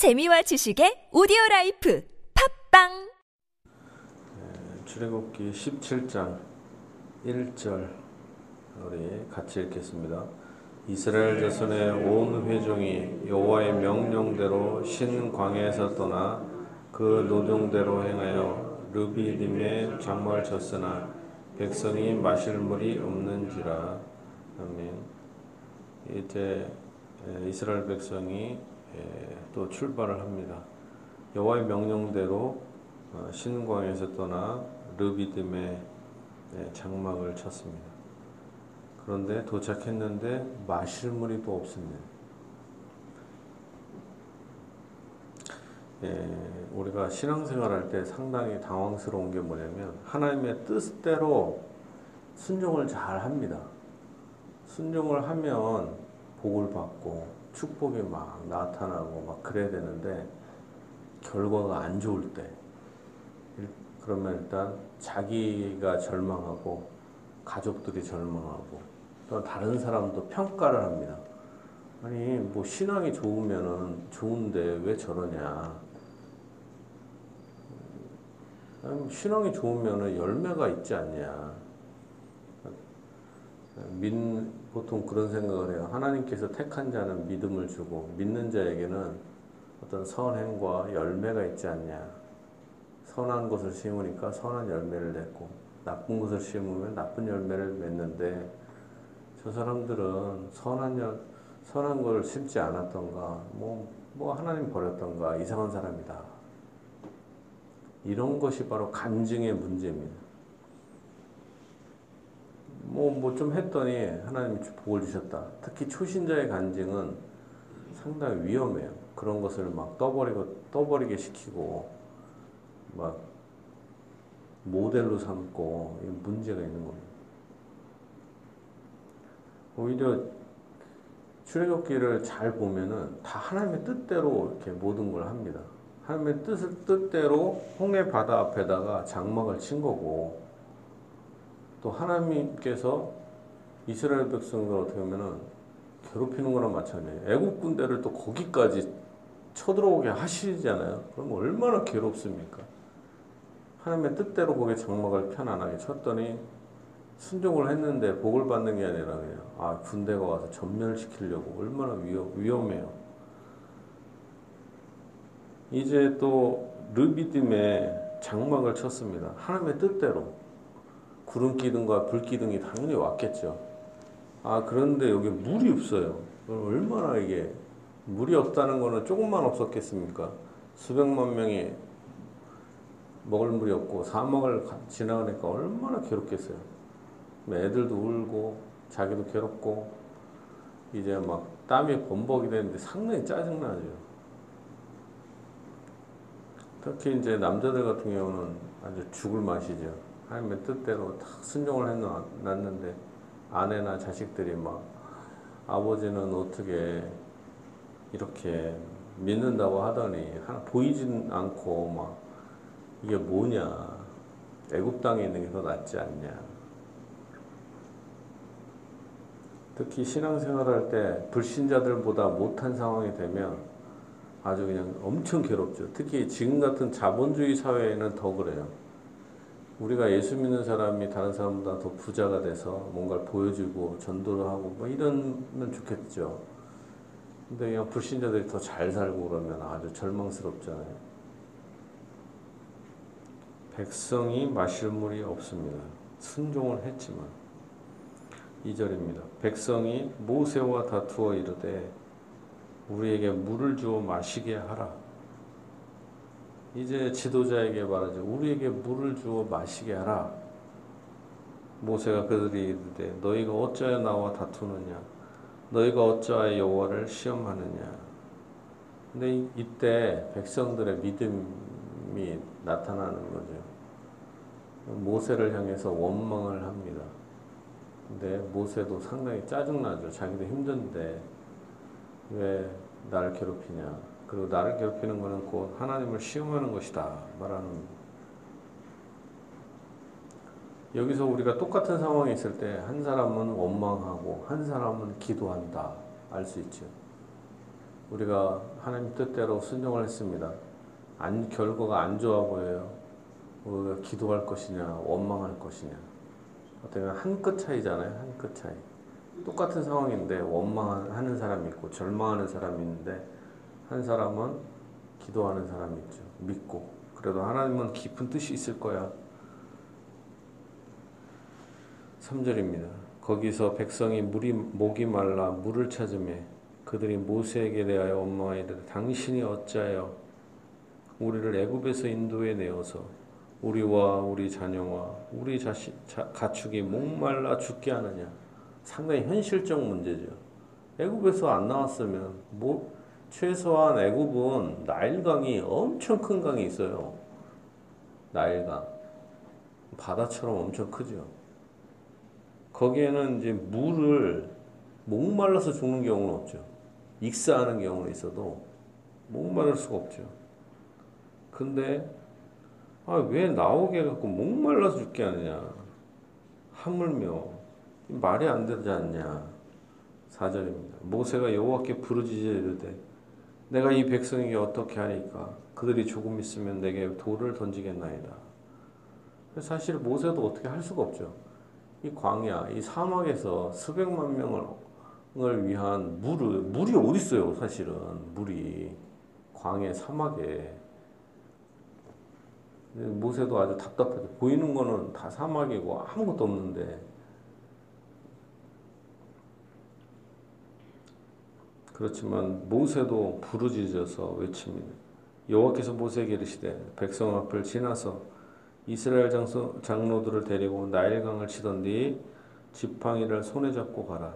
재미와 지식의 오디오 life 팟빵 출애굽기 17장 1절 우리 같이 읽겠습니다. 이스라엘 자손의 온 회중이 여호와의 명령대로 신 광야에서 떠나 그 노정대로 행하여 르비딤에 장막을 쳤으나 백성이 마실 물이 없는지라 아멘. 이제 이스라엘 백성이 또 출발을 합니다. 여호와의 명령대로 어, 신광에서 떠나 르비딤에 장막을 쳤습니다. 그런데 도착했는데 마실 물이 또 없습니다. 예, 우리가 신앙생활 할 때 상당히 당황스러운 게 뭐냐면 하나님의 뜻대로 순종을 잘 합니다. 순종을 하면 복을 받고 축복이 막 나타나고 막 그래야 되는데 결과가 안 좋을 때 그러면 일단 자기가 절망하고 가족들이 절망하고 또 다른 사람도 평가를 합니다. 아니 뭐 신앙이 좋으면은 좋은데 왜 저러냐? 신앙이 좋으면은 열매가 있지 않냐? 민, 보통 그런 생각을 해요. 하나님께서 택한 자는 믿음을 주고 믿는 자에게는 어떤 선행과 열매가 있지 않냐. 선한 것을 심으니까 선한 열매를 냈고 나쁜 것을 심으면 나쁜 열매를 맺는데 저 사람들은 선한 열, 선한 걸 심지 않았던가 뭐, 뭐 하나님 버렸던가 이상한 사람이다. 이런 것이 바로 간증의 문제입니다. 뭐, 뭐 좀 했더니 하나님이 복을 주셨다. 특히 초신자의 간증은 상당히 위험해요. 그런 것을 막 떠버리고, 떠버리게 시키고, 막 모델로 삼고, 문제가 있는 겁니다. 오히려 출애굽기를 잘 보면은 다 하나님의 뜻대로 이렇게 모든 걸 합니다. 하나님의 뜻, 뜻대로 홍해 바다 앞에다가 장막을 친 거고, 또 하나님께서 이스라엘 백성들 어떻게 보면은 괴롭히는 거나 마찬가지예요. 애국 군대를 또 거기까지 쳐들어오게 하시잖아요. 그럼 얼마나 괴롭습니까? 하나님의 뜻대로 거기에 장막을 편안하게 쳤더니 순종을 했는데 복을 받는 게 아니라 그냥 아 군대가 와서 전멸시키려고 얼마나 위험, 위험해요. 이제 또 르비딤에 장막을 쳤습니다. 하나님의 뜻대로 구름 기둥과 불 기둥이 당연히 왔겠죠. 아 그런데 여기 물이 없어요. 얼마나 이게 물이 없다는 거는 조금만 없었겠습니까? 수백만 명이 먹을 물이 없고 사막을 지나가니까 얼마나 괴롭겠어요. 애들도 울고 자기도 괴롭고 이제 막 땀이 범벅이 되는데 상당히 짜증나죠. 특히 이제 남자들 같은 경우는 아주 죽을 맛이죠. 하나님의 뜻대로 다 순종을 해놨는데 아내나 자식들이 막 아버지는 어떻게 이렇게 믿는다고 하더니 하나 보이진 않고 막 이게 뭐냐 애굽 땅에 있는 게 더 낫지 않냐 특히 신앙생활할 때 불신자들보다 못한 상황이 되면 아주 그냥 엄청 괴롭죠. 특히 지금 같은 자본주의 사회에는 더 그래요. 우리가 예수 믿는 사람이 다른 사람보다 더 부자가 돼서 뭔가를 보여주고 전도를 하고 뭐 이러면 좋겠죠. 근데 그냥 불신자들이 더 잘 살고 그러면 아주 절망스럽잖아요. 백성이 마실 물이 없습니다. 순종을 했지만 2절입니다. 백성이 모세와 다투어 이르되 우리에게 물을 주어 마시게 하라. 이제 지도자에게 말하죠. 우리에게 물을 주어 마시게 하라. 모세가 그들이 이르되 너희가 어찌하여 나와 다투느냐? 너희가 어찌하여 여호와를 시험하느냐? 근데 이때 백성들의 믿음이 나타나는 거죠. 모세를 향해서 원망을 합니다. 근데 모세도 상당히 짜증나죠. 자기도 힘든데 왜 나를 괴롭히냐? 그리고 나를 괴롭히는 것은 곧 하나님을 시험하는 것이다 말하는 여기서 우리가 똑같은 상황에 있을 때 한 사람은 원망하고 한 사람은 기도한다 알 수 있죠. 우리가 하나님 뜻대로 순종을 했습니다. 안, 결과가 안 좋아 보여요. 우리가 기도할 것이냐, 원망할 것이냐. 어떻게 한끗 차이잖아요. 한 끗 차이. 똑같은 상황인데 원망하는 사람이 있고 절망하는 사람이 있는데 한 사람은 기도하는 사람이 있죠. 믿고 그래도 하나님은 깊은 뜻이 있을 거야. 3절입니다. 거기서 백성이 물이 목이 말라 물을 찾음에 그들이 모세에게 대하여 원망하 이르되 당신이 어찌하여 우리를 애굽에서 인도해 내어서 우리와 우리 자녀와 우리 자식 가축이 목말라 죽게 하느냐 상당히 현실적 문제죠. 애굽에서 안 나왔으면 뭐 최소한 애굽은 나일강이 엄청 큰 강이 있어요. 나일강 바다처럼 엄청 크죠. 거기에는 이제 물을 목말라서 죽는 경우는 없죠. 익사하는 경우는 있어도 목마를 수가 없죠. 근데 아, 왜 나오게 해갖고 목말라서 죽게 하느냐. 하물며 말이 안 되지 않냐. 4절입니다. 모세가 여호와께 부르짖어 이르되 내가 이 백성에게 어떻게 하리까 그들이 조금 있으면 내게 돌을 던지겠나이다. 사실 모세도 어떻게 할 수가 없죠. 이 광야, 이 사막에서 수백만 명을 위한 물을 물이 어디 있어요? 사실은 물이 광야 사막에 모세도 아주 답답하죠. 보이는 거는 다 사막이고 아무것도 없는데 그렇지만 모세도 부르짖어서 외칩니다. 여호와께서 모세에게 이르시되 백성 앞을 지나서 이스라엘 장로들을 데리고 나일강을 치던 뒤 지팡이를 손에 잡고 가라.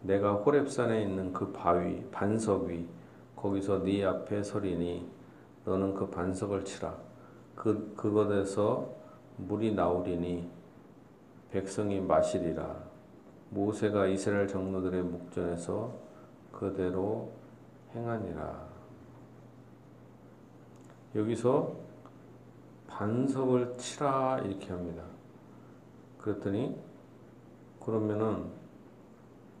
내가 호렙산에 있는 그 바위 반석 위 거기서 네 앞에 서리니 너는 그 반석을 치라. 그 그것에서 물이 나오리니 백성이 마시리라. 모세가 이스라엘 장로들의 목전에서 그대로 행하니라. 여기서 반석을 치라 이렇게 합니다. 그랬더니 그러면은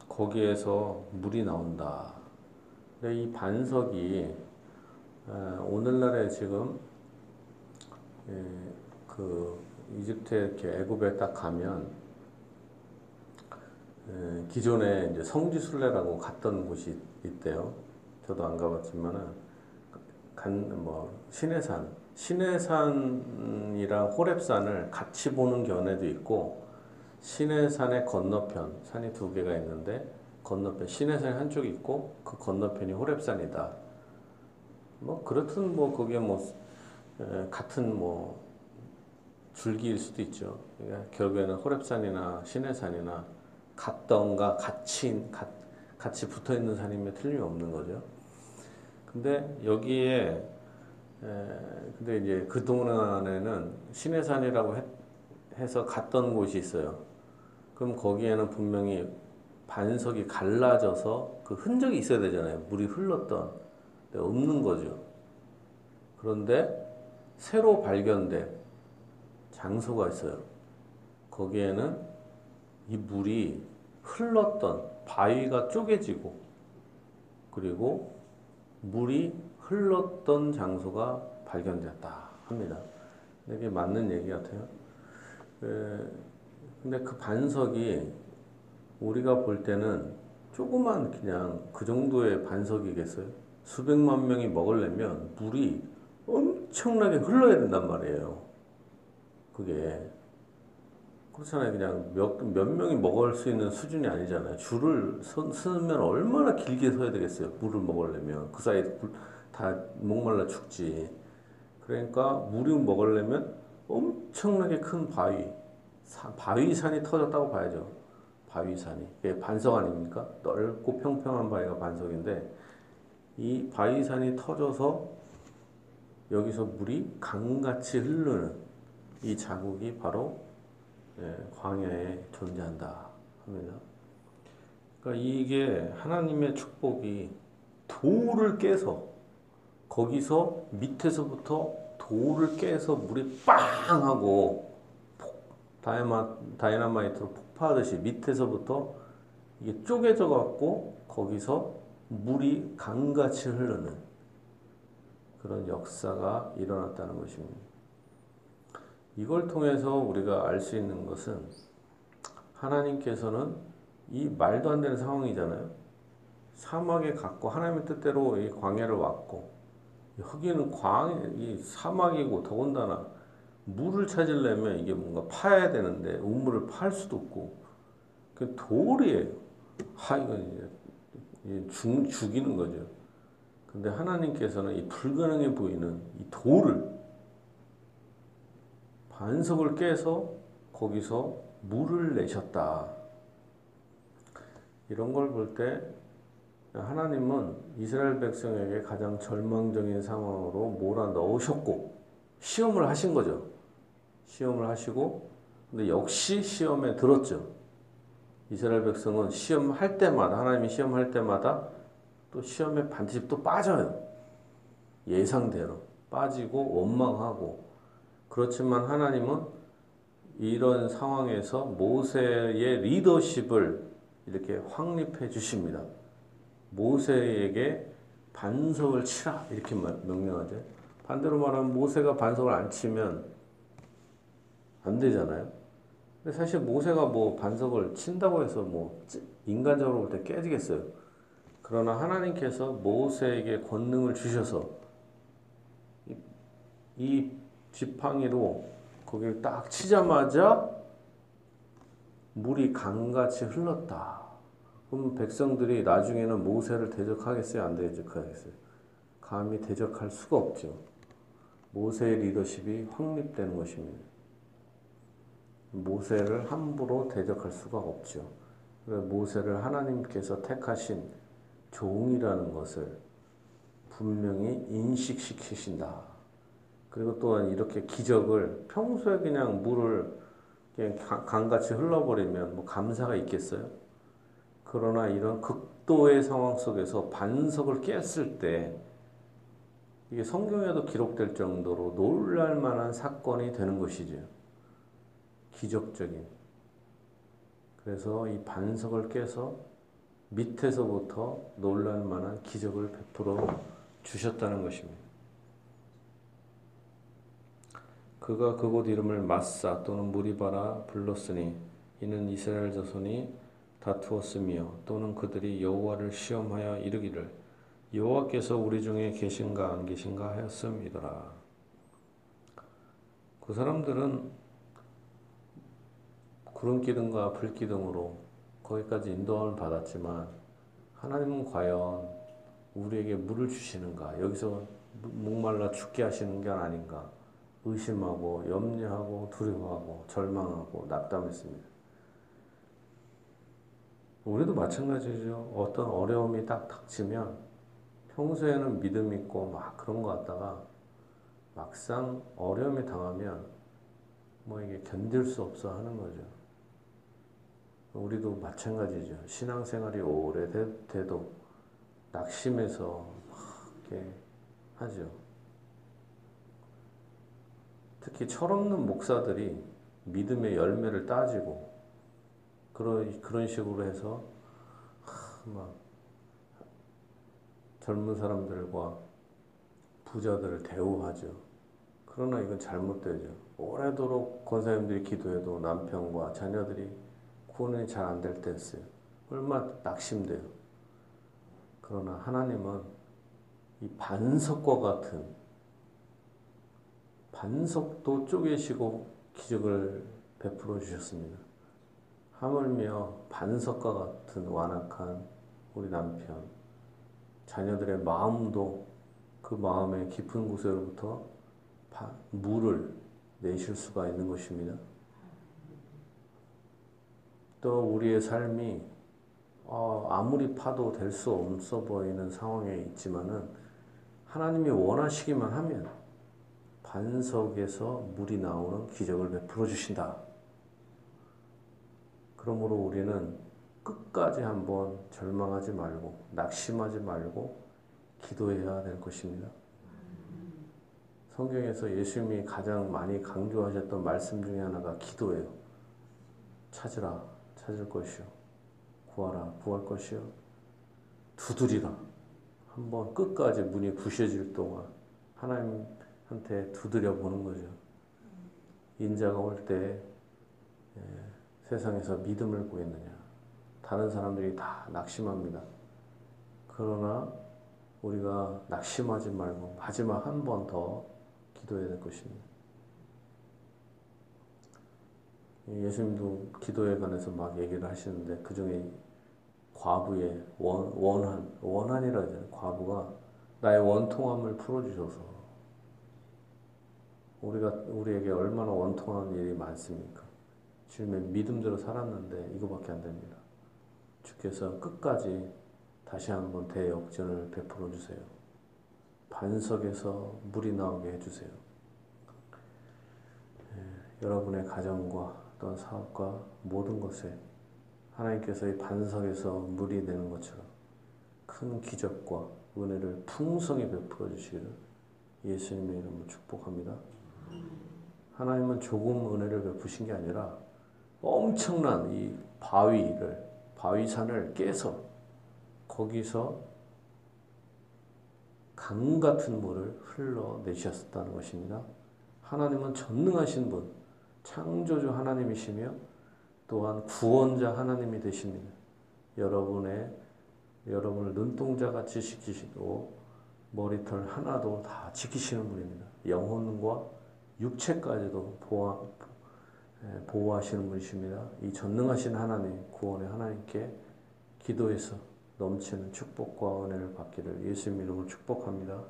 거기에서 물이 나온다. 이 반석이 오늘날에 지금 그 이집트에 이렇게 애굽에 딱 가면 예, 기존에 이제 성지순례라고 갔던 곳이 있대요. 저도 안 가봤지만은 간뭐 신해산, 신해산이랑 호랩산을 같이 보는 견해도 있고 신해산의 건너편 산이 두 개가 있는데 건너편 신해산이 한쪽이 있고 그 건너편이 호랩산이다. 뭐 그렇든 뭐 그게 뭐 에, 같은 뭐 줄기일 수도 있죠. 그러니까 결국에는 호랩산이나 신해산이나 같던가 같이 같이 붙어 있는 산이면 틀림없는 거죠. 근데 여기에 에, 근데 이제 그 동안에는 신해산이라고 해, 해서 갔던 곳이 있어요. 그럼 거기에는 분명히 반석이 갈라져서 그 흔적이 있어야 되잖아요. 물이 흘렀던 없는 거죠. 그런데 새로 발견된 장소가 있어요. 거기에는 이 물이 흘렀던 바위가 쪼개지고 그리고 물이 흘렀던 장소가 발견되었다 합니다. 이게 맞는 얘기 같아요. 근데 그 반석이 우리가 볼 때는 조그만 그냥 그 정도의 반석이겠어요? 수백만 명이 먹으려면 물이 엄청나게 흘러야 된단 말이에요. 그게 그렇잖아요. 그냥 몇, 몇 명이 먹을 수 있는 수준이 아니잖아요. 줄을 서, 서면 얼마나 길게 서야 되겠어요. 물을 먹으려면. 그 사이에 다 목말라 죽지. 그러니까 물을 먹으려면 엄청나게 큰 바위, 사, 바위산이 터졌다고 봐야죠. 바위산이. 그게 반석 아닙니까? 넓고 평평한 바위가 반석인데 이 바위산이 터져서 여기서 물이 강같이 흐르는 이 자국이 바로 예, 광야에 존재한다 합니다. 그러니까 이게 하나님의 축복이 돌을 깨서 거기서 밑에서부터 돌을 깨서 물이 빵 하고 다이마, 다이나마이트로 폭파하듯이 밑에서부터 이게 쪼개져 갖고 거기서 물이 강같이 흐르는 그런 역사가 일어났다는 것입니다. 이걸 통해서 우리가 알 수 있는 것은 하나님께서는 이 말도 안 되는 상황이잖아요. 사막에 갔고 하나님의 뜻대로 이 광야를 왔고 여기는 광, 이 사막이고 더군다나 물을 찾으려면 이게 뭔가 파야 되는데 우물을 팔 수도 없고 그 돌이에요. 하 이건 이제 죽, 죽이는 거죠. 근데 하나님께서는 이 불가능해 보이는 이 돌을 반석을 깨서 거기서 물을 내셨다. 이런 걸 볼 때 하나님은 이스라엘 백성에게 가장 절망적인 상황으로 몰아 넣으셨고 시험을 하신 거죠. 시험을 하시고 근데 역시 시험에 들었죠. 이스라엘 백성은 시험할 때마다 하나님이 시험할 때마다 또 시험에 반드시 또 빠져요. 예상대로 빠지고 원망하고 그렇지만 하나님은 이런 상황에서 모세의 리더십을 이렇게 확립해 주십니다. 모세에게 반석을 치라 이렇게 명령하죠. 반대로 말하면 모세가 반석을 안 치면 안 되잖아요. 근데 사실 모세가 뭐 반석을 친다고 해서 뭐 인간적으로 볼 때 깨지겠어요. 그러나 하나님께서 모세에게 권능을 주셔서 이, 이 지팡이로 거기를 딱 치자마자 물이 강같이 흘렀다. 그럼 백성들이 나중에는 모세를 대적하겠어요? 안 대적하겠어요? 감히 대적할 수가 없죠. 모세의 리더십이 확립되는 것입니다. 모세를 함부로 대적할 수가 없죠. 모세를 하나님께서 택하신 종이라는 것을 분명히 인식시키신다. 그리고 또한 이렇게 기적을 평소에 그냥 물을 그냥 강같이 흘러버리면 뭐 감사가 있겠어요? 그러나 이런 극도의 상황 속에서 반석을 깼을 때 이게 성경에도 기록될 정도로 놀랄 만한 사건이 되는 것이죠. 기적적인. 그래서 이 반석을 깨서 밑에서부터 놀랄 만한 기적을 베풀어 주셨다는 것입니다. 그가 그곳 이름을 마사 또는 무리바라 불렀으니 이는 이스라엘 자손이 다투었으며 또는 그들이 여호와를 시험하여 이르기를 여호와께서 우리 중에 계신가 안 계신가 하였음이더라. 그 사람들은 구름 기둥과 불 기둥으로 거기까지 인도함을 받았지만 하나님은 과연 우리에게 물을 주시는가? 여기서 목말라 죽게 하시는 게 아닌가? 의심하고 염려하고 두려워하고 절망하고 낙담했습니다. 우리도 마찬가지죠. 어떤 어려움이 딱 닥치면 평소에는 믿음 있고 막 그런 거 같다가 막상 어려움이 당하면 뭐 이게 견딜 수 없어 하는 거죠. 우리도 마찬가지죠. 신앙생활이 오래돼도 낙심해서 막 이렇게 하죠. 특히 철없는 목사들이 믿음의 열매를 따지고 그런 그런 식으로 해서 막 젊은 사람들과 부자들을 대우하죠. 그러나 이건 잘못되죠. 오래도록 권사님들이 기도해도 남편과 자녀들이 구원이 잘 안 될때 있어요. 얼마나 낙심돼요. 그러나 하나님은 이 반석과 같은 반석도 쪼개시고 기적을 베풀어 주셨습니다. 하물며 반석과 같은 완악한 우리 남편, 자녀들의 마음도 그 마음의 깊은 곳으로부터 물을 내실 수가 있는 것입니다. 또 우리의 삶이 어, 아무리 파도 될 수 없어 보이는 상황에 있지만은 하나님이 원하시기만 하면 반석에서 물이 나오는 기적을 베풀어 주신다. 그러므로 우리는 끝까지 한번 절망하지 말고 낙심하지 말고 기도해야 될 것입니다. 성경에서 예수님이 가장 많이 강조하셨던 말씀 중에 하나가 기도예요. 찾으라, 찾을 것이요. 구하라, 구할 것이요. 두드리라. 한번 끝까지 문이 부셔질 동안 하나님 한테 두드려 보는 거죠. 인자가 올 때 세상에서 믿음을 구했느냐. 다른 사람들이 다 낙심합니다. 그러나 우리가 낙심하지 말고 마지막 한 번 더 기도해야 될 것입니다. 예수님도 기도에 관해서 막 얘기를 하시는데 그 중에 과부의 원, 원한, 원한이라 하잖아요. 과부가 나의 원통함을 풀어주셔서 우리가 우리에게 얼마나 원통한 일이 많습니까? 주님의 믿음대로 살았는데 이거밖에 안 됩니다. 주께서 끝까지 다시 한번 대역전을 베풀어 주세요. 반석에서 물이 나오게 해주세요. 예, 여러분의 가정과 또한 사업과 모든 것에 하나님께서 이 반석에서 물이 되는 것처럼 큰 기적과 은혜를 풍성히 베풀어 주시기를 예수님의 이름으로 축복합니다. 하나님은 조금 은혜를 베푸신 게 아니라 엄청난 이 바위를 바위산을 깨서 거기서 강 같은 물을 흘러내셨다는 것입니다. 하나님은 전능하신 분, 창조주 하나님이시며 또한 구원자 하나님이 되십니다. 여러분의 여러분을 눈동자 같이 지키시고 머리털 하나도 다 지키시는 분입니다. 영혼과 육체까지도 보호, 보호하시는 분이십니다. 이 전능하신 하나님, 구원의 하나님께 기도해서 넘치는 축복과 은혜를 받기를 예수님 이름으로 축복합니다.